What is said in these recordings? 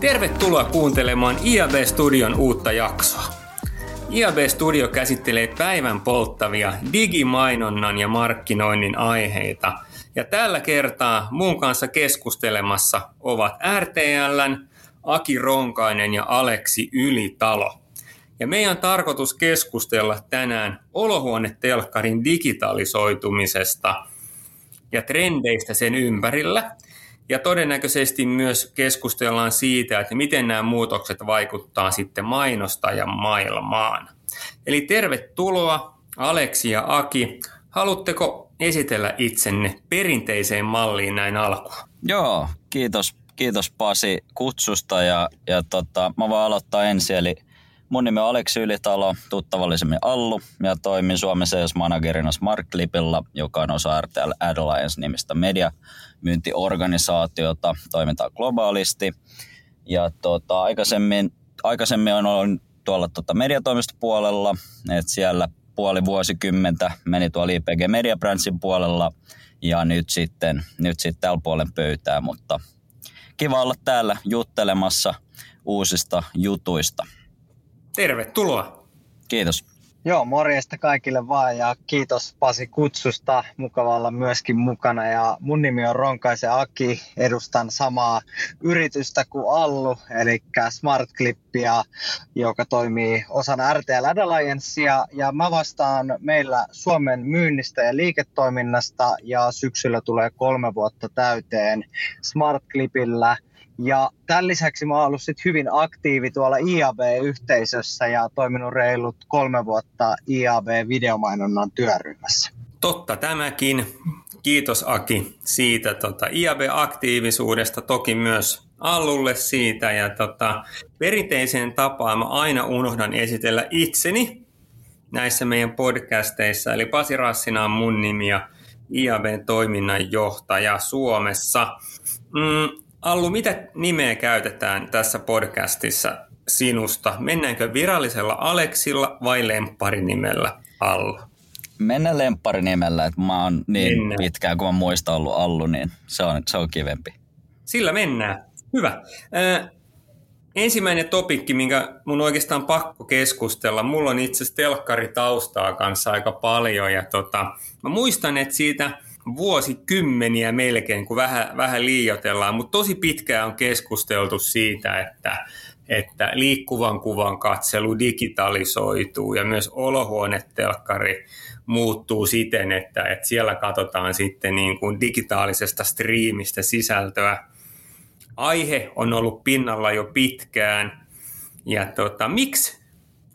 Tervetuloa kuuntelemaan IAB Studion uutta jaksoa. IAB Studio käsittelee päivän polttavia digimainonnan ja markkinoinnin aiheita. Ja tällä kertaa muun kanssa keskustelemassa ovat RTLn, Aki Ronkainen ja Aleksi Ylitalo. Ja meidän on tarkoitus keskustella tänään olohuonetelkkarin digitalisoitumisesta ja trendeistä sen ympärillä – ja todennäköisesti myös keskustellaan siitä, että miten nämä muutokset vaikuttaa sitten mainostajan maailmaan. Eli tervetuloa Aleksi ja Aki. Haluatteko esitellä itsenne perinteiseen malliin näin alkuun? Joo, kiitos, kiitos Pasi kutsusta ja, ja tota, mä voin aloittaa ensin. Eli mun nimi on Aleksi Ylitalo, tuttavallisemmin Allu ja toimin Suomen sales managerina Smart Clipilla, joka on osa RTL Ad Alliance-nimistä media myyntiorganisaatiota, toimintaa globaalisti. Ja tota, aikaisemmin, aikaisemmin on ollut tuolla tota mediatoimistopuolella, että siellä puoli vuosikymmentä meni tuolla IPG Media Brandsin puolella ja nyt sitten, nyt sitten tällä puolen pöytää, mutta kiva olla täällä juttelemassa uusista jutuista. Tervetuloa. Kiitos. Joo, morjesta kaikille vaan ja kiitos Pasi kutsusta. Mukava olla myöskin mukana ja mun nimi on Ronkaisen Aki. Edustan samaa yritystä kuin Allu, eli Smart Clippia, joka toimii osana RTL Ad Alliancea. Ja mä vastaan meillä Suomen myynnistä ja liiketoiminnasta ja syksyllä tulee kolme vuotta täyteen Smart Clipillä – ja tämän lisäksi mä oon ollut sit hyvin aktiivi tuolla IAB-yhteisössä ja toiminut reilut kolme vuotta IAB-videomainonnan työryhmässä. Totta tämäkin. Kiitos Aki siitä tota, IAB-aktiivisuudesta, toki myös Allulle siitä. Ja tota, perinteiseen tapaan mä aina unohdan esitellä itseni näissä meidän podcasteissa. Eli Pasi Rassina on mun nimi ja IABn toiminnan johtaja Suomessa. Mm, Allu, mitä nimeä käytetään tässä podcastissa sinusta? Mennäänkö virallisella Aleksilla vai lempparinimellä Allu? Mennään lempparinimellä, että mä oon niin mennään. pitkään kuin mä muistan ollut Allu, niin se on, se on kivempi. Sillä mennään. Hyvä. Äh, ensimmäinen topikki, minkä mun oikeastaan pakko keskustella. Mulla on itse asiassa telkkaritaustaa kanssa aika paljon ja tota, mä muistan, että siitä – vuosikymmeniä melkein, kun vähän, vähän liioitellaan, mutta tosi pitkään on keskusteltu siitä, että, että liikkuvan kuvan katselu digitalisoituu ja myös olohuonetelkkari muuttuu siten, että, että siellä katsotaan sitten niin kuin digitaalisesta striimistä sisältöä. Aihe on ollut pinnalla jo pitkään ja tota, miksi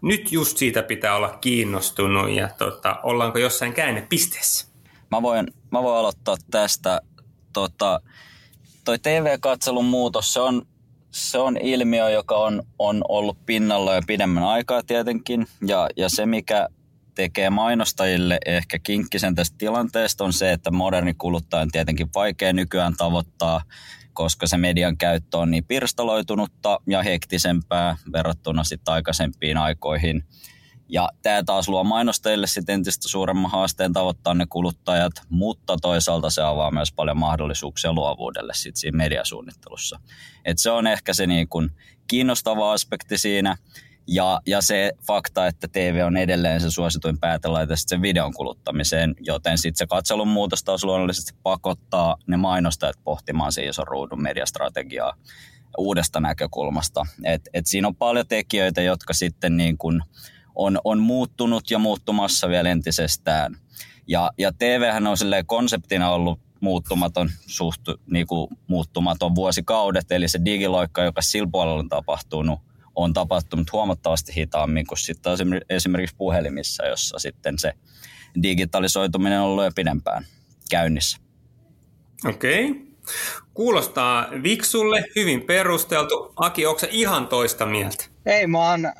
nyt just siitä pitää olla kiinnostunut ja tota, ollaanko jossain käännepisteessä? Mä voin, mä voin aloittaa tästä. Tota, toi TV-katselun muutos, se on, se on ilmiö, joka on, on ollut pinnalla jo pidemmän aikaa tietenkin. Ja, ja se, mikä tekee mainostajille ehkä kinkkisen tästä tilanteesta on se, että moderni kuluttaja on tietenkin vaikea nykyään tavoittaa, koska se median käyttö on niin pirstaloitunutta ja hektisempää verrattuna sitten aikaisempiin aikoihin – ja tämä taas luo mainostajille sitten entistä suuremman haasteen tavoittaa ne kuluttajat, mutta toisaalta se avaa myös paljon mahdollisuuksia luovuudelle sit siinä mediasuunnittelussa. Et se on ehkä se niin kun kiinnostava aspekti siinä. Ja, ja se fakta, että TV on edelleen se suosituin päätelaite sen videon kuluttamiseen, joten sitten se katselun muutos taas luonnollisesti pakottaa ne mainostajat pohtimaan se ison ruudun mediastrategiaa uudesta näkökulmasta. Et, et siinä on paljon tekijöitä, jotka sitten niin kun on, on muuttunut ja muuttumassa vielä entisestään. Ja, ja TVhän on konseptina ollut muuttumaton, suht niin kuin muuttumaton vuosikaudet, eli se digiloikka, joka sillä puolella on tapahtunut, on tapahtunut huomattavasti hitaammin kuin sitten esimerkiksi puhelimissa, jossa sitten se digitalisoituminen on ollut jo pidempään käynnissä. Okei. Okay. Kuulostaa Viksulle hyvin perusteltu. Aki, onko ihan toista mieltä? Ei, mä oon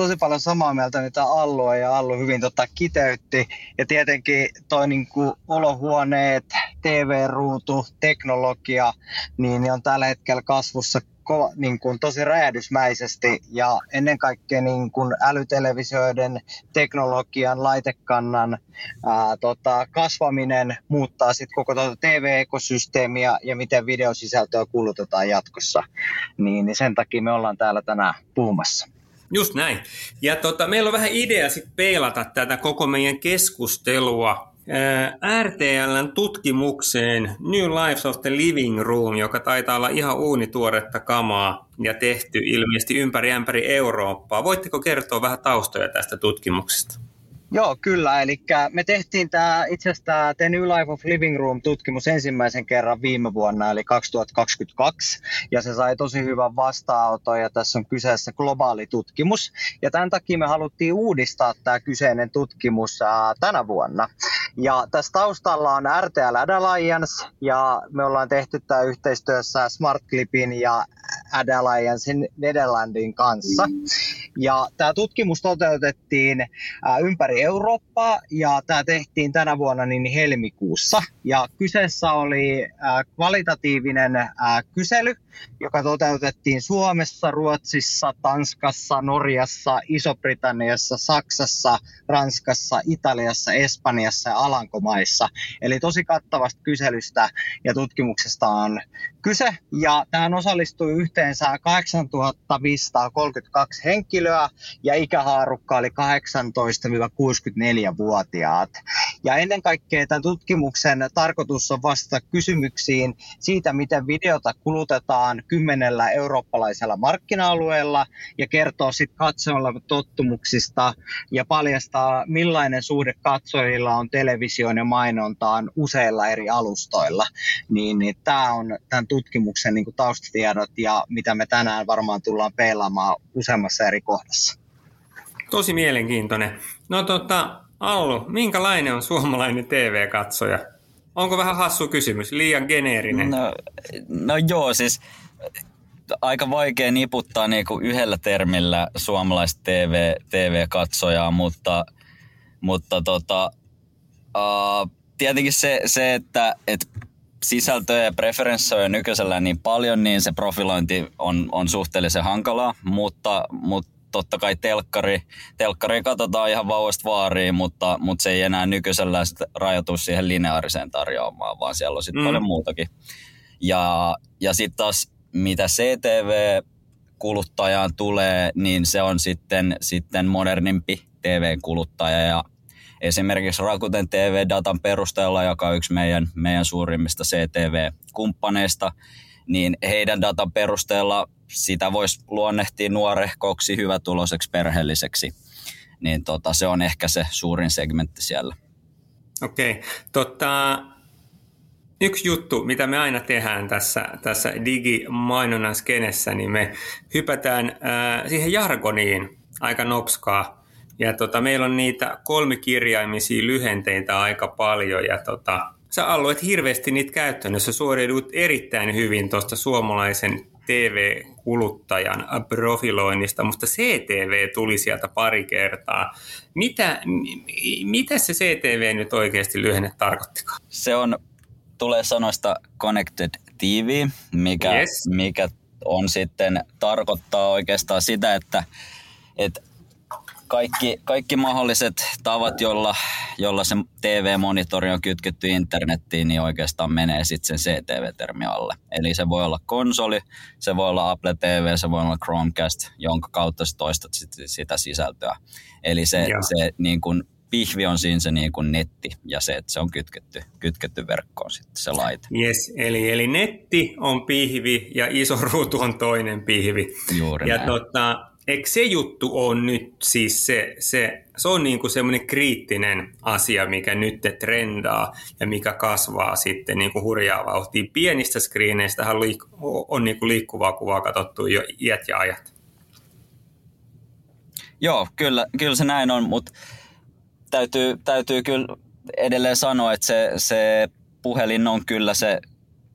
tosi paljon samaa mieltä mitä Allu ja Allu hyvin tota kiteytti. Ja tietenkin toi niin kuin olohuoneet, TV-ruutu, teknologia, niin on tällä hetkellä kasvussa ko, niin kuin tosi räjähdysmäisesti ja ennen kaikkea niin kuin älytelevisioiden teknologian, laitekannan ää, tota, kasvaminen muuttaa sitten koko tuota TV-ekosysteemiä ja miten videosisältöä kulutetaan jatkossa. Niin, niin sen takia me ollaan täällä tänään puhumassa. Just näin. Ja tota, meillä on vähän idea sitten peilata tätä koko meidän keskustelua RTLn tutkimukseen New Lives of the Living Room, joka taitaa olla ihan uunituoretta kamaa ja tehty ilmeisesti ympäri ämpäri Eurooppaa. Voitteko kertoa vähän taustoja tästä tutkimuksesta? Joo, kyllä. Eli me tehtiin tämä, itse asiassa tämä The New Life of Living Room-tutkimus ensimmäisen kerran viime vuonna, eli 2022, ja se sai tosi hyvän vastaanoton, ja tässä on kyseessä globaali tutkimus. Ja tämän takia me haluttiin uudistaa tämä kyseinen tutkimus ää, tänä vuonna. Ja tässä taustalla on RTL Ad Alliance, ja me ollaan tehty tämä yhteistyössä Smart Clipin ja Ad Alliancein Nederlandin kanssa. Ja tämä tutkimus toteutettiin ympäri Eurooppaa ja tämä tehtiin tänä vuonna niin helmikuussa. Ja kyseessä oli kvalitatiivinen kysely, joka toteutettiin Suomessa, Ruotsissa, Tanskassa, Norjassa, Iso-Britanniassa, Saksassa, Ranskassa, Italiassa, Espanjassa ja Alankomaissa. Eli tosi kattavasta kyselystä ja tutkimuksesta on kyse. Ja tähän osallistui yhteensä 8532 henkilöä ja ikähaarukka oli 18-64-vuotiaat. Ja ennen kaikkea tämän tutkimuksen tarkoitus on vastata kysymyksiin siitä, miten videota kulutetaan kymmenellä eurooppalaisella markkina-alueella ja kertoa sitten katsojilla tottumuksista ja paljastaa, millainen suhde katsojilla on televisioon ja mainontaan useilla eri alustoilla. Niin, niin tämä on tämän tutkimuksen niin taustatiedot ja mitä me tänään varmaan tullaan peilaamaan useammassa eri kohdassa. Tosi mielenkiintoinen. No tota, Allu, minkälainen on suomalainen TV-katsoja? Onko vähän hassu kysymys, liian geneerinen? No, no joo, siis aika vaikea niputtaa niinku yhdellä termillä suomalaista TV, TV-katsojaa, mutta, mutta tota, uh, tietenkin se, se että et sisältöjä ja preferenssoja nykyisellä niin paljon, niin se profilointi on, on suhteellisen hankalaa, mutta, mutta totta kai telkkari, telkkari katsotaan ihan vauvasta vaariin, mutta, mutta se ei enää nykyisellä rajoitu siihen lineaariseen tarjoamaan, vaan siellä on sitten mm. paljon muutakin. Ja, ja sitten taas mitä CTV-kuluttajaan tulee, niin se on sitten, sitten modernimpi TV-kuluttaja ja esimerkiksi Rakuten TV-datan perusteella, joka on yksi meidän, meidän suurimmista CTV-kumppaneista, niin heidän datan perusteella sitä voisi luonnehtia nuorehkoksi, hyvätuloiseksi, perheelliseksi. Niin tota, se on ehkä se suurin segmentti siellä. Okei. Okay. Tota, yksi juttu, mitä me aina tehdään tässä, tässä digimainonnan skenessä, niin me hypätään äh, siihen jargoniin aika nopskaa. Ja tota, meillä on niitä kolmikirjaimisia lyhenteitä aika paljon. Ja tota, sä alueet hirveästi niitä käyttänyt. Sä suoriudut erittäin hyvin tuosta suomalaisen TV-kuluttajan profiloinnista, mutta CTV tuli sieltä pari kertaa. Mitä, mitä se CTV nyt oikeasti lyhenne tarkoittikaan? Se on, tulee sanoista Connected TV, mikä, yes. mikä on sitten, tarkoittaa oikeastaan sitä, että, että kaikki, kaikki mahdolliset tavat, jolla, jolla se TV-monitori on kytketty internettiin, niin oikeastaan menee sitten sen CTV-termi alle. Eli se voi olla konsoli, se voi olla Apple TV, se voi olla Chromecast, jonka kautta sä toistat sit, sitä sisältöä. Eli se, se niin kun, pihvi on siinä se niin kuin netti ja se, että se on kytketty, kytketty verkkoon sitten se laite. Yes, eli, eli netti on pihvi ja iso ruutu on toinen pihvi. Juuri ja näin. Tota, eikö se juttu on nyt siis se, se, se on niin kuin semmoinen kriittinen asia, mikä nyt trendaa ja mikä kasvaa sitten niin kuin hurjaa vauhtia. Pienistä skriineistä liik- on niin kuin liikkuvaa kuvaa katsottu jo iät ja ajat. Joo, kyllä, kyllä se näin on, mutta täytyy, täytyy kyllä edelleen sanoa, että se, se puhelin on kyllä se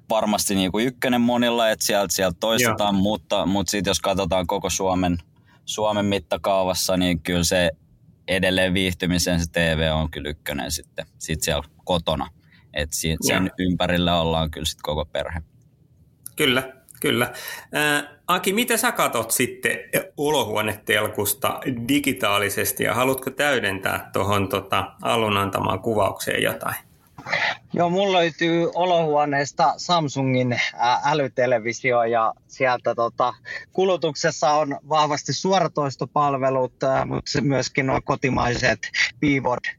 varmasti niin kuin ykkönen monilla, että sieltä, sieltä toistetaan, Joo. mutta, mutta sitten jos katsotaan koko Suomen Suomen mittakaavassa, niin kyllä se edelleen viihtymisen se TV on kyllä ykkönen sitten sit siellä kotona. Et sen ympärillä ollaan kyllä sitten koko perhe. Kyllä, kyllä. Äh, Aki, mitä sä katot sitten olohuonetelkusta digitaalisesti ja haluatko täydentää tuohon tota, alun antamaan kuvaukseen jotain? Joo, mulla löytyy olohuoneesta Samsungin älytelevisio ja sieltä tota, kulutuksessa on vahvasti suoratoistopalvelut, mutta myöskin nuo kotimaiset Beeword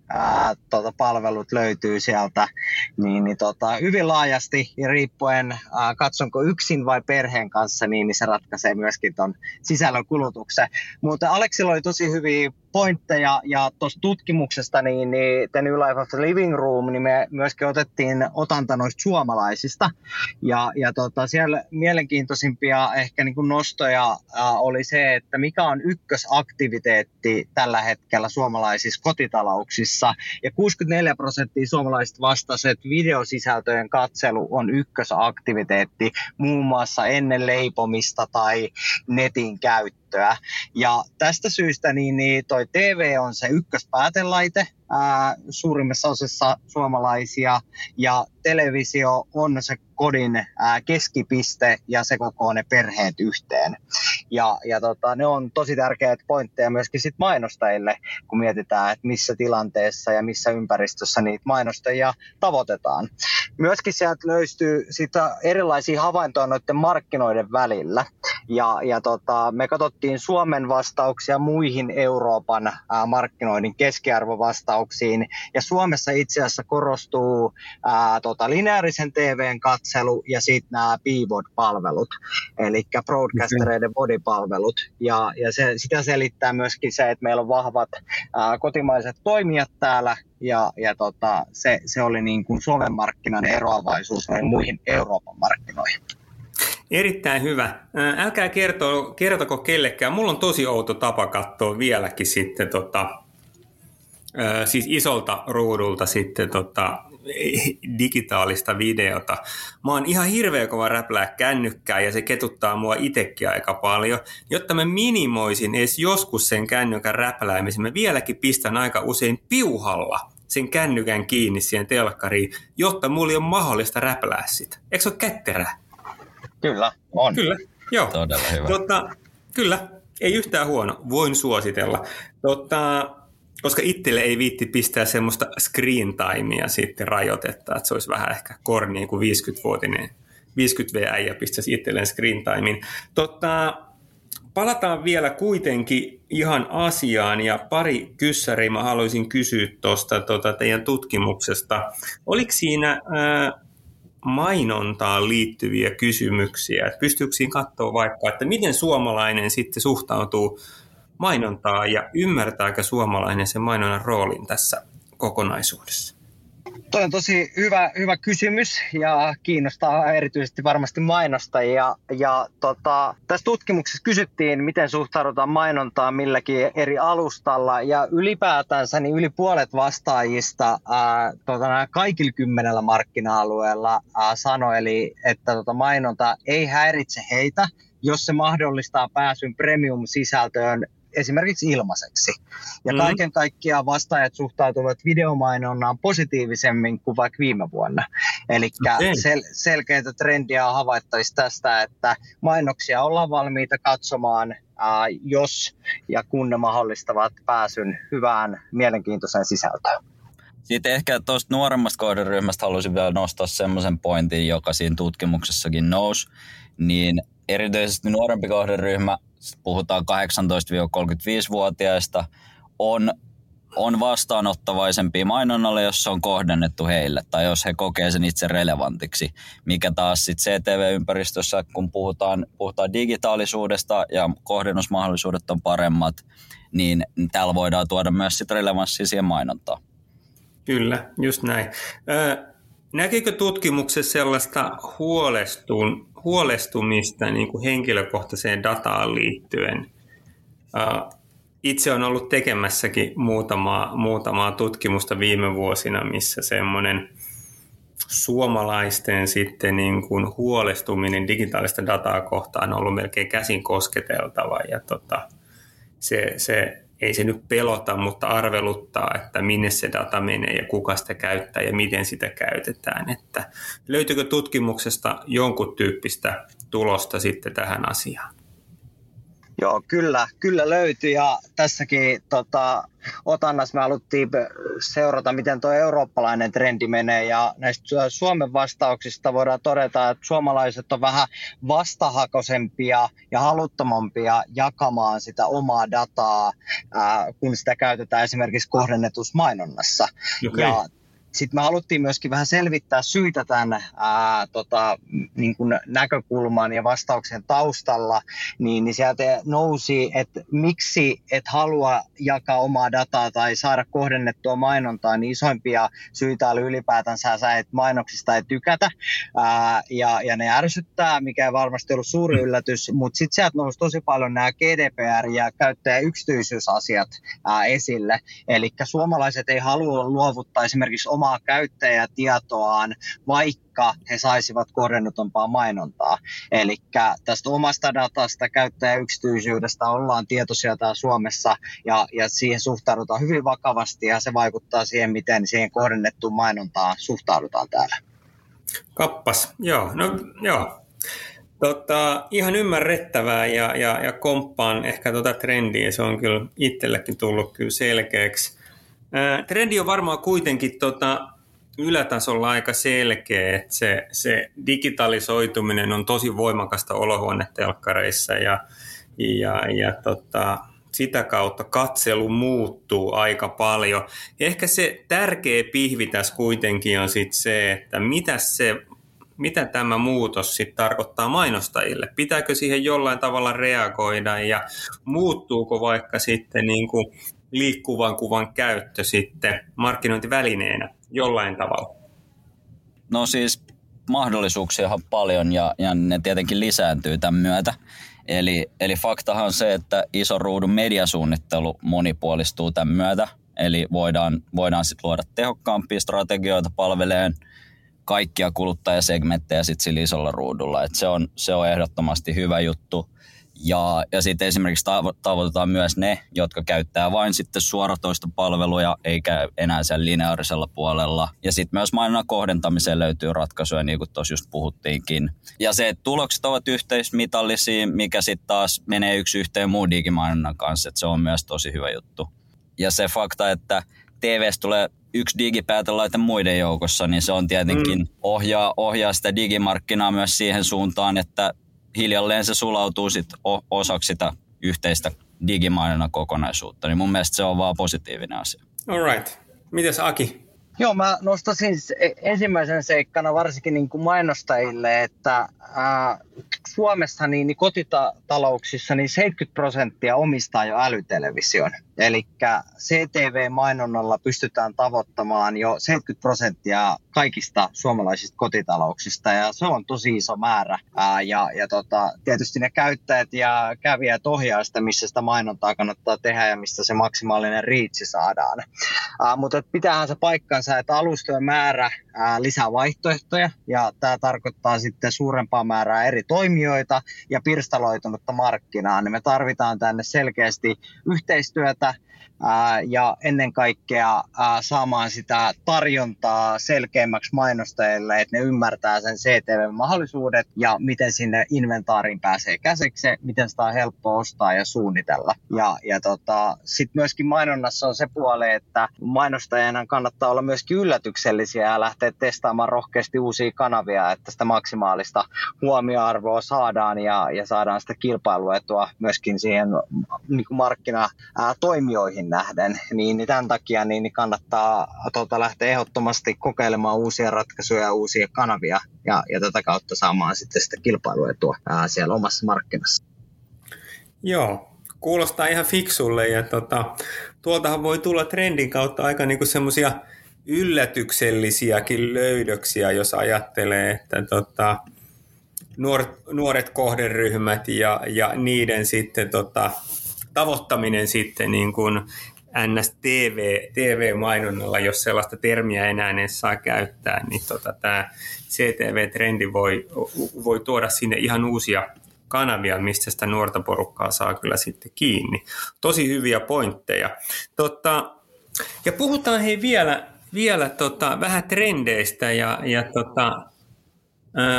tota, palvelut löytyy sieltä. Niin, niin tota, hyvin laajasti ja riippuen ää, katsonko yksin vai perheen kanssa, niin, niin se ratkaisee myöskin tuon sisällön kulutuksen. Mutta Aleksilla oli tosi hyviä pointteja ja tuosta tutkimuksesta, niin, niin The New Life of the Living Room, niin me myöskin otettiin otanta noista suomalaisista. Ja, ja tota, siellä mielenkiintoisimpia ehkä niin kuin nostoja ää, oli se, että mikä on ykkösaktiviteetti tällä hetkellä suomalaisissa kotitalouksissa. Ja 64 prosenttia suomalaisista vastasi, että videosisältöjen katselu on ykkösaktiviteetti muun muassa ennen leipomista tai netin käyttöä. Ja tästä syystä niin, niin toi TV on se ykköspäätelaite ää, suurimmassa osassa suomalaisia. Ja televisio on se kodin ää, keskipiste ja se kokoo ne perheet yhteen. Ja, ja tota, ne on tosi tärkeitä pointteja myöskin sit mainostajille, kun mietitään, että missä tilanteessa ja missä ympäristössä niitä mainostajia tavoitetaan. Myöskin sieltä löytyy sitä erilaisia havaintoja noiden markkinoiden välillä. Ja, ja tota, me katsottiin Suomen vastauksia muihin Euroopan ää, markkinoinnin keskiarvovastauksiin. Ja Suomessa itse asiassa korostuu ää, tota, lineaarisen TVn katselu ja sitten nämä BVOD-palvelut, eli broadcastereiden bodipalvelut. Ja, ja se, sitä selittää myöskin se, että meillä on vahvat ää, kotimaiset toimijat täällä, ja, ja tota, se, se oli niin kuin Suomen markkinan eroavaisuus muihin Euroopan markkinoihin. Erittäin hyvä. Älkää kerto, kertoko kellekään. Mulla on tosi outo tapa katsoa vieläkin sitten tota, siis isolta ruudulta sitten tota, digitaalista videota. Mä oon ihan hirveä kova räplää kännykkää ja se ketuttaa mua itsekin aika paljon. Jotta mä minimoisin edes joskus sen kännykän räpläämisen, mä vieläkin pistän aika usein piuhalla sen kännykän kiinni siihen telkkariin, jotta mulla ei ole mahdollista räplää sitä. Eikö se ole kätterää? Kyllä, on. Kyllä, joo. Todella hyvä. Tota, kyllä, ei yhtään huono. Voin suositella. Tota, koska itselle ei viitti pistää semmoista screen timea sitten rajoitetta, että se olisi vähän ehkä korni kuin 50-vuotinen 50V-äijä pistäisi itselleen screen timein. Tota, palataan vielä kuitenkin ihan asiaan ja pari kyssäriä mä haluaisin kysyä tuosta tota teidän tutkimuksesta. Oliko siinä ää, mainontaan liittyviä kysymyksiä? Et pystyykö siinä katsoa vaikka, että miten suomalainen sitten suhtautuu mainontaa ja ymmärtääkö suomalainen sen mainonnan roolin tässä kokonaisuudessa? Tuo on tosi hyvä, hyvä kysymys ja kiinnostaa erityisesti varmasti mainostajia. Ja tota, tässä tutkimuksessa kysyttiin, miten suhtaudutaan mainontaan milläkin eri alustalla. Ja ylipäätänsä niin yli puolet vastaajista ää, tota, kaikilla kymmenellä markkina-alueella ää, sanoi, eli, että tota, mainonta ei häiritse heitä, jos se mahdollistaa pääsyn premium-sisältöön esimerkiksi ilmaiseksi. Ja mm. kaiken kaikkiaan vastaajat suhtautuvat videomainonnan positiivisemmin kuin vaikka viime vuonna. Eli okay. sel- selkeitä trendiä on havaittavissa tästä, että mainoksia ollaan valmiita katsomaan, ää, jos ja kun ne mahdollistavat pääsyn hyvään mielenkiintoiseen sisältöön. Sitten ehkä tuosta nuoremmasta kohderyhmästä haluaisin vielä nostaa semmoisen pointin, joka siinä tutkimuksessakin nousi, niin erityisesti nuorempi kohderyhmä puhutaan 18-35-vuotiaista, on, on vastaanottavaisempia mainonnalle, jos se on kohdennettu heille tai jos he kokee sen itse relevantiksi. Mikä taas sitten CTV-ympäristössä, kun puhutaan, puhutaan digitaalisuudesta ja kohdennusmahdollisuudet on paremmat, niin täällä voidaan tuoda myös sit relevanssia siihen mainontaan. Kyllä, just näin. Näkikö tutkimuksessa sellaista huolestun, huolestumista niin kuin henkilökohtaiseen dataan liittyen? Itse on ollut tekemässäkin muutamaa, muutamaa tutkimusta viime vuosina, missä semmoinen suomalaisten sitten niin kuin huolestuminen digitaalista dataa kohtaan on ollut melkein käsin kosketeltava. Ja tota, se, se ei se nyt pelota, mutta arveluttaa, että minne se data menee ja kuka sitä käyttää ja miten sitä käytetään. Että löytyykö tutkimuksesta jonkun tyyppistä tulosta sitten tähän asiaan? Joo, kyllä, kyllä löytyi ja tässäkin tota, otannassa me haluttiin seurata, miten tuo eurooppalainen trendi menee ja näistä Suomen vastauksista voidaan todeta, että suomalaiset on vähän vastahakoisempia ja haluttomampia jakamaan sitä omaa dataa, ää, kun sitä käytetään esimerkiksi kohdennetusmainonnassa. Okay. Ja sitten me haluttiin myöskin vähän selvittää syitä tämän ää, tota, niin kuin näkökulman ja vastauksen taustalla, niin, niin sieltä nousi, että miksi et halua jakaa omaa dataa tai saada kohdennettua mainontaa, niin isoimpia syitä oli ylipäätänsä sä et mainoksista ei tykätä. Ää, ja, ja ne ärsyttää, mikä ei varmasti ollut suuri yllätys, mutta sitten sieltä nousi tosi paljon nämä GDPR ja käyttäjä yksityisyysasiat ää, esille, eli suomalaiset ei halua luovuttaa esimerkiksi omaa omaa käyttäjätietoaan, vaikka he saisivat kohdennetumpaa mainontaa. Eli tästä omasta datasta, käyttäjäyksityisyydestä ollaan tietoisia täällä Suomessa ja, ja siihen suhtaudutaan hyvin vakavasti ja se vaikuttaa siihen, miten siihen kohdennettuun mainontaan suhtaudutaan täällä. Kappas, joo, no joo. Tota, ihan ymmärrettävää ja, ja, ja komppaan ehkä tuota trendiä, se on kyllä itsellekin tullut kyllä selkeäksi. Trendi on varmaan kuitenkin tota, ylätasolla aika selkeä, että se, se digitalisoituminen on tosi voimakasta olohuonetelkkareissa ja, ja, ja tota, sitä kautta katselu muuttuu aika paljon. Ehkä se tärkeä pihvi tässä kuitenkin on sit se, että mitä, se, mitä tämä muutos sit tarkoittaa mainostajille. Pitääkö siihen jollain tavalla reagoida ja muuttuuko vaikka sitten niin kuin liikkuvan kuvan käyttö sitten markkinointivälineenä jollain tavalla? No siis mahdollisuuksia on paljon ja, ja ne tietenkin lisääntyy tämän myötä. Eli, eli faktahan on se, että iso ruudun mediasuunnittelu monipuolistuu tämän myötä. Eli voidaan, voidaan sitten luoda tehokkaampia strategioita palveleen kaikkia kuluttajasegmenttejä sitten sillä isolla ruudulla. Et se, on, se on ehdottomasti hyvä juttu. Ja, ja sitten esimerkiksi tavoitetaan myös ne, jotka käyttää vain sitten suoratoistopalveluja, eikä enää sen lineaarisella puolella. Ja sitten myös mainonnan kohdentamiseen löytyy ratkaisuja, niin kuin tuossa just puhuttiinkin. Ja se, että tulokset ovat yhteismitallisia, mikä sitten taas menee yksi yhteen muun digimainonnan kanssa, että se on myös tosi hyvä juttu. Ja se fakta, että TVstä tulee yksi digipäätelaite muiden joukossa, niin se on tietenkin mm. ohjaa, ohjaa sitä digimarkkinaa myös siihen suuntaan, että hiljalleen se sulautuu sit osaksi sitä yhteistä digimainonnan kokonaisuutta, niin mun mielestä se on vaan positiivinen asia. All right. Mites Aki? Joo, mä nostaisin ensimmäisen seikkana varsinkin niin kuin mainostajille, että ää, Suomessa niin, niin kotitalouksissa niin 70 prosenttia omistaa jo älytelevision. Eli CTV-mainonnalla pystytään tavoittamaan jo 70 prosenttia kaikista suomalaisista kotitalouksista ja se on tosi iso määrä. Ää, ja ja tota, tietysti ne käyttäjät ja kävijät ohjaa sitä, missä sitä mainontaa kannattaa tehdä ja mistä se maksimaalinen riitsi saadaan. Ää, mutta pitäähän se paikkansa, että alustojen määrä ää, lisää vaihtoehtoja ja tämä tarkoittaa sitten suurempaa määrää eri toimijoita ja pirstaloitunutta markkinaa. Niin me tarvitaan tänne selkeästi yhteistyötä ja ennen kaikkea saamaan sitä tarjontaa selkeämmäksi mainostajille, että ne ymmärtää sen CTV-mahdollisuudet ja miten sinne inventaariin pääsee käsiksi, miten sitä on helppo ostaa ja suunnitella. Ja, ja tota, sitten myöskin mainonnassa on se puoli, että mainostajana kannattaa olla myöskin yllätyksellisiä ja lähteä testaamaan rohkeasti uusia kanavia, että sitä maksimaalista huomioarvoa saadaan ja, ja saadaan sitä kilpailuetua myöskin siihen niin markkinatoimijoihin muihin nähden, niin, tämän takia niin, niin kannattaa tuota, lähteä ehdottomasti kokeilemaan uusia ratkaisuja ja uusia kanavia ja, ja tätä kautta saamaan sitten sitä kilpailuetua ää, siellä omassa markkinassa. Joo, kuulostaa ihan fiksulle ja tota, tuoltahan voi tulla trendin kautta aika niinku semmoisia yllätyksellisiäkin löydöksiä, jos ajattelee, että tota, nuoret, nuoret kohderyhmät ja, ja niiden sitten tota, tavoittaminen sitten niin kuin NS-TV, TV-mainonnalla, jos sellaista termiä enää edes saa käyttää, niin tota, tämä CTV-trendi voi, voi tuoda sinne ihan uusia kanavia, mistä sitä nuorta porukkaa saa kyllä sitten kiinni. Tosi hyviä pointteja. Tota, ja puhutaan hei vielä, vielä tota, vähän trendeistä ja, ja tota,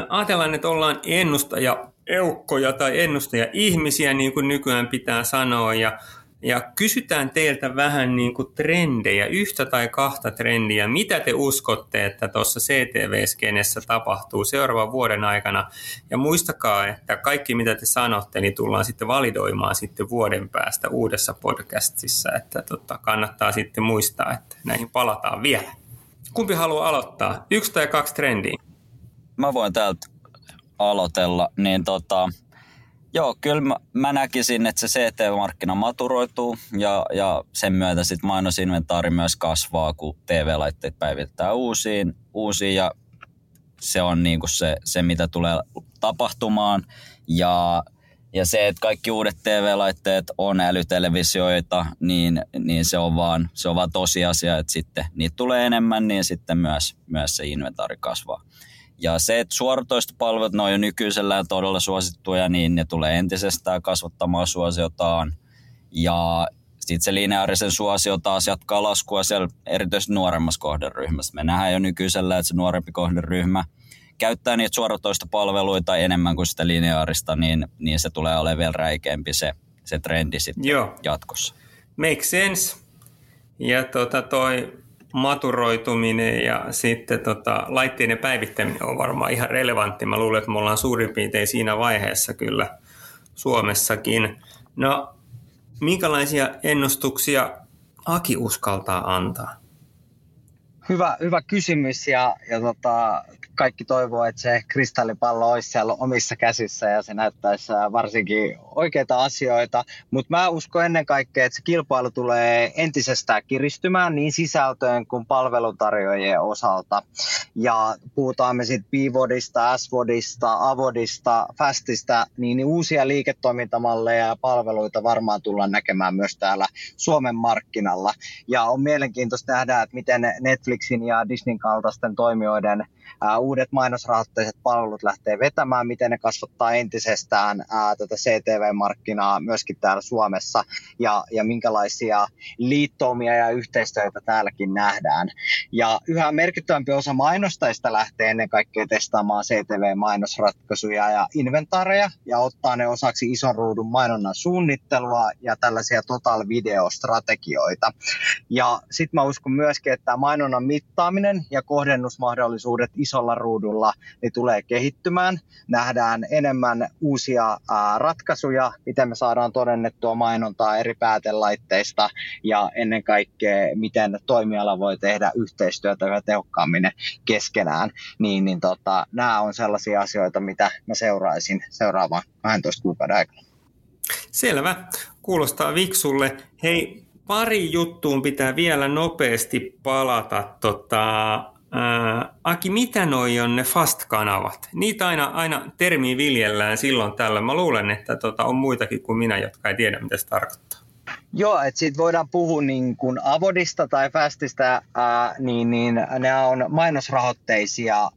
ajatellaan, että ollaan ennustaja eukkoja tai ennustaja ihmisiä, niin kuin nykyään pitää sanoa, ja ja kysytään teiltä vähän niin kuin trendejä, yhtä tai kahta trendiä. Mitä te uskotte, että tuossa CTV-skenessä tapahtuu seuraavan vuoden aikana? Ja muistakaa, että kaikki mitä te sanotte, niin tullaan sitten validoimaan sitten vuoden päästä uudessa podcastissa. Että tota, kannattaa sitten muistaa, että näihin palataan vielä. Kumpi haluaa aloittaa? Yksi tai kaksi trendiä? Mä voin täältä aloitella. Niin tota, Joo, kyllä mä, mä näkisin, että se CT-markkina maturoituu ja, ja sen myötä sitten mainosinventaari myös kasvaa, kun TV-laitteet päivitetään uusiin, uusiin ja se on niin kuin se, se, mitä tulee tapahtumaan. Ja, ja se, että kaikki uudet TV-laitteet on älytelevisioita, niin, niin se, on vaan, se on vaan tosiasia, että sitten niitä tulee enemmän, niin sitten myös, myös se inventaari kasvaa. Ja se, että suoratoistopalvelut, ne on jo nykyisellään todella suosittuja, niin ne tulee entisestään kasvattamaan suosiotaan. Ja sitten se lineaarisen suosio taas jatkaa laskua siellä erityisesti nuoremmassa kohderyhmässä. Me nähdään jo nykyisellä, että se nuorempi kohderyhmä käyttää niitä suoratoistopalveluita enemmän kuin sitä lineaarista, niin, niin se tulee olemaan vielä räikeämpi se, se trendi sitten Joo. jatkossa. Make sense. Ja tota toi maturoituminen ja sitten tota, laitteiden päivittäminen on varmaan ihan relevantti. Mä luulen, että me ollaan suurin piirtein siinä vaiheessa kyllä Suomessakin. No, minkälaisia ennustuksia Aki uskaltaa antaa? Hyvä, hyvä kysymys ja, ja tota, kaikki toivoo, että se kristallipallo olisi siellä omissa käsissä ja se näyttäisi varsinkin oikeita asioita. Mutta mä uskon ennen kaikkea, että se kilpailu tulee entisestään kiristymään niin sisältöön kuin palvelutarjoajien osalta. Ja puhutaan me sitten Pivodista, S-Vodista, Avodista, Fastista, niin, niin uusia liiketoimintamalleja ja palveluita varmaan tullaan näkemään myös täällä Suomen markkinalla. Ja on mielenkiintoista nähdä, että miten Netflixin ja Disneyn kaltaisten toimijoiden ää, uudet mainosrahoitteiset palvelut lähtee vetämään, miten ne kasvattaa entisestään ää, tätä CTV-markkinaa myöskin täällä Suomessa ja, ja minkälaisia liittoumia ja yhteistyötä täälläkin nähdään. Ja yhä merkittävämpi osa mainostajista lähtee ennen kaikkea testaamaan CTV-mainosratkaisuja ja inventaareja ja ottaa ne osaksi ison ruudun mainonnan suunnittelua ja tällaisia total videostrategioita. Ja sitten mä uskon myöskin, että mainonnan mittaaminen ja kohdennusmahdollisuudet isolla ruudulla niin tulee kehittymään. Nähdään enemmän uusia ää, ratkaisuja, miten me saadaan todennettua mainontaa eri päätelaitteista ja ennen kaikkea, miten toimiala voi tehdä yhteistyötä yhä tehokkaammin keskenään. Niin, niin tota, nämä on sellaisia asioita, mitä mä seuraisin seuraavan 12 kuukauden aikana. Selvä. Kuulostaa viksulle. Hei, pari juttuun pitää vielä nopeasti palata. Tota, Ää, Aki, mitä noi on ne fast-kanavat? Niitä aina, aina termiä viljellään silloin tällä. Mä luulen, että tota, on muitakin kuin minä, jotka ei tiedä, mitä se tarkoittaa. Joo, että siitä voidaan puhua niin kuin Avodista tai Fastista, ää, niin, niin ne on mainosrahoitteisia ää,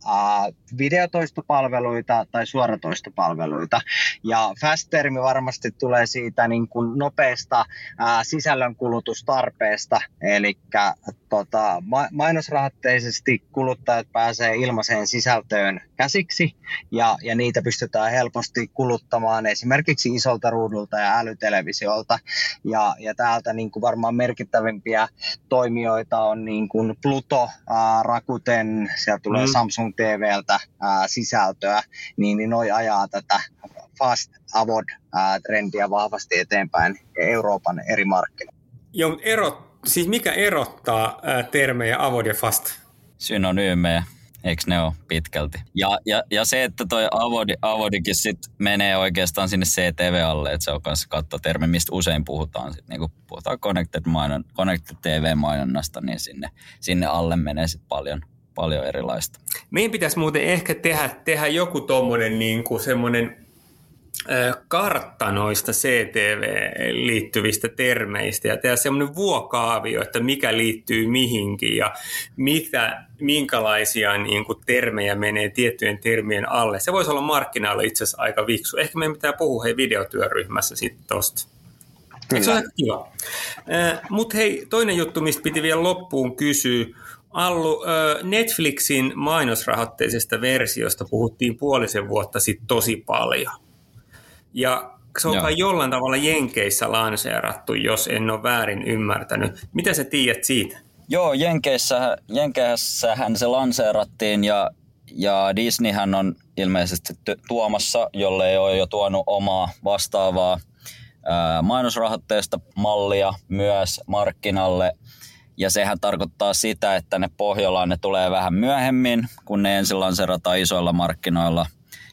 videotoistopalveluita tai suoratoistopalveluita. Ja Fast-termi varmasti tulee siitä niin kuin nopeasta ää, sisällönkulutustarpeesta, eli tota, ma- mainosrahoitteisesti kuluttajat pääsee ilmaiseen sisältöön käsiksi ja, ja niitä pystytään helposti kuluttamaan esimerkiksi isolta ruudulta ja älytelevisiolta. Ja, ja täältä niin kuin varmaan merkittävimpiä toimijoita on niin kuin Pluto, ää, Rakuten, sieltä tulee mm. Samsung TVltä ää, sisältöä, niin, niin noi ajaa tätä fast avod trendiä vahvasti eteenpäin Euroopan eri markkinoilla. Joo, erot, siis mikä erottaa ää, termejä avod ja fast? Synonyymejä eikö ne ole pitkälti? Ja, ja, ja se, että toi Avodi, Avodikin sit menee oikeastaan sinne CTV alle, että se on kanssa kattotermi, mistä usein puhutaan. Sit, niin kun puhutaan Connected, mainon, Connected TV-mainonnasta, niin sinne, sinne alle menee sit paljon, paljon erilaista. Meidän pitäisi muuten ehkä tehdä, tehdä joku tuommoinen niin semmoinen kartta noista CTV-liittyvistä termeistä ja tehdä semmoinen vuokaavio, että mikä liittyy mihinkin ja mitä, minkälaisia niin kuin, termejä menee tiettyjen termien alle. Se voisi olla markkinoilla itse asiassa aika viksu. Ehkä meidän pitää puhua hei videotyöryhmässä sitten. Eikö se ole kiva? Mutta hei, toinen juttu, mistä piti vielä loppuun kysyä. Allu, Netflixin mainosrahoitteisesta versiosta puhuttiin puolisen vuotta sitten tosi paljon Ja se on kai jollain tavalla Jenkeissä lanseerattu, jos en ole väärin ymmärtänyt. Mitä sä tiedät siitä? Joo, Jenkeissä, Jenkeissähän se lanseerattiin ja, ja Disneyhän on ilmeisesti tuomassa, jolle ei ole jo tuonut omaa vastaavaa ää, mainosrahoitteista mallia myös markkinalle. Ja sehän tarkoittaa sitä, että ne Pohjolaan ne tulee vähän myöhemmin, kun ne ensin lanseerataan isoilla markkinoilla.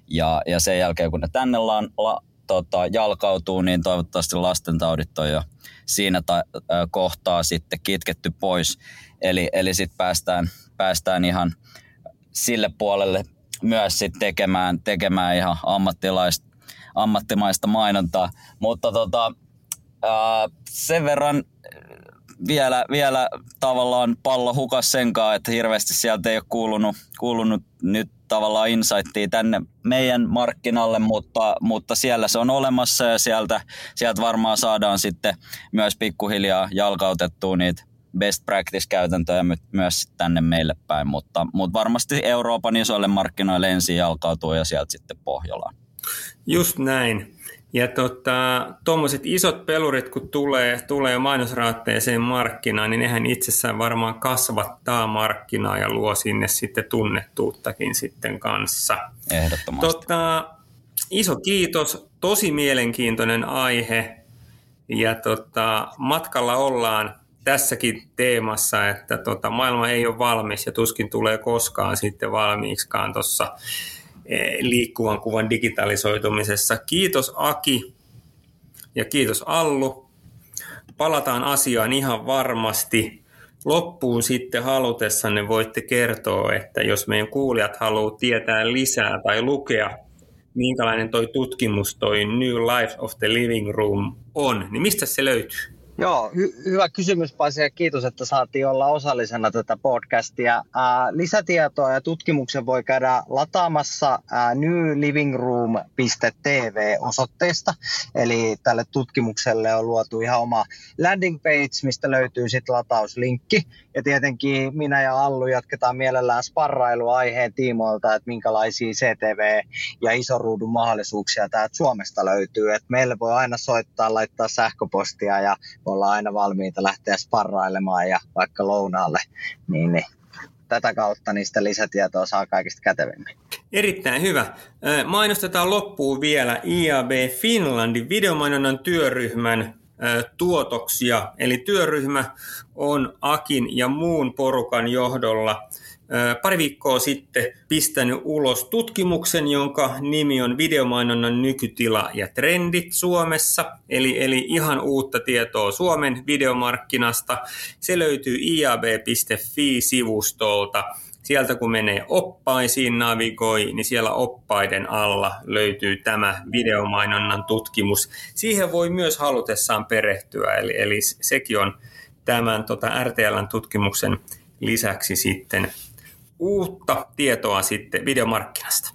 Ja, ja sen jälkeen, kun ne tänne la, la, tota, jalkautuu, niin toivottavasti lastentaudit on jo siinä ta- kohtaa sitten kitketty pois. Eli, eli sitten päästään, päästään ihan sille puolelle myös sit tekemään, tekemään ihan ammattilaista, ammattimaista mainontaa. Mutta tota, ää, sen verran vielä, vielä tavallaan pallo hukas senkaan, että hirveästi sieltä ei ole kuulunut, kuulunut nyt tavallaan insightia tänne meidän markkinalle, mutta, mutta siellä se on olemassa ja sieltä, sieltä varmaan saadaan sitten myös pikkuhiljaa jalkautettua niitä best practice-käytäntöjä myös tänne meille päin, mutta, mutta varmasti Euroopan isoille markkinoille ensin jalkautuu ja sieltä sitten Pohjolaan. Just näin. Ja tuommoiset tota, isot pelurit, kun tulee, tulee mainosraatteeseen markkinaan, niin nehän itsessään varmaan kasvattaa markkinaa ja luo sinne sitten tunnettuuttakin sitten kanssa. Ehdottomasti. Tota, iso kiitos, tosi mielenkiintoinen aihe ja tota, matkalla ollaan tässäkin teemassa, että tota, maailma ei ole valmis ja tuskin tulee koskaan sitten valmiiksikaan tuossa liikkuvan kuvan digitalisoitumisessa. Kiitos Aki ja kiitos Allu. Palataan asiaan ihan varmasti. Loppuun sitten halutessanne voitte kertoa, että jos meidän kuulijat haluaa tietää lisää tai lukea, minkälainen toi tutkimus, toi New Life of the Living Room on, niin mistä se löytyy? Joo, hy- hyvä kysymys Pasi ja kiitos, että saatiin olla osallisena tätä podcastia. Ää, lisätietoa ja tutkimuksen voi käydä lataamassa ää, newlivingroom.tv-osoitteesta. Eli tälle tutkimukselle on luotu ihan oma landing page, mistä löytyy sitten latauslinkki. Ja tietenkin minä ja Allu jatketaan mielellään sparrailua aiheen tiimoilta, että minkälaisia CTV- ja isoruudun mahdollisuuksia täältä Suomesta löytyy. Et meille voi aina soittaa, laittaa sähköpostia ja ollaan aina valmiita lähteä sparrailemaan ja vaikka lounaalle, niin, niin tätä kautta niistä lisätietoa saa kaikista kätevimmin. Erittäin hyvä. Mainostetaan loppuun vielä IAB Finlandin videomainonnan työryhmän tuotoksia. Eli työryhmä on Akin ja muun porukan johdolla pari viikkoa sitten pistänyt ulos tutkimuksen, jonka nimi on Videomainonnan nykytila ja trendit Suomessa. Eli, eli ihan uutta tietoa Suomen videomarkkinasta. Se löytyy iab.fi-sivustolta. Sieltä kun menee oppaisiin navigoi, niin siellä oppaiden alla löytyy tämä videomainonnan tutkimus. Siihen voi myös halutessaan perehtyä, eli, eli sekin on tämän tota, RTLn tutkimuksen lisäksi sitten uutta tietoa sitten videomarkkinasta.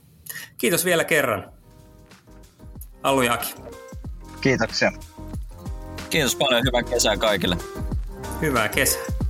Kiitos vielä kerran. Allu Jaki. Kiitoksia. Kiitos paljon. Hyvää kesää kaikille. Hyvää kesää.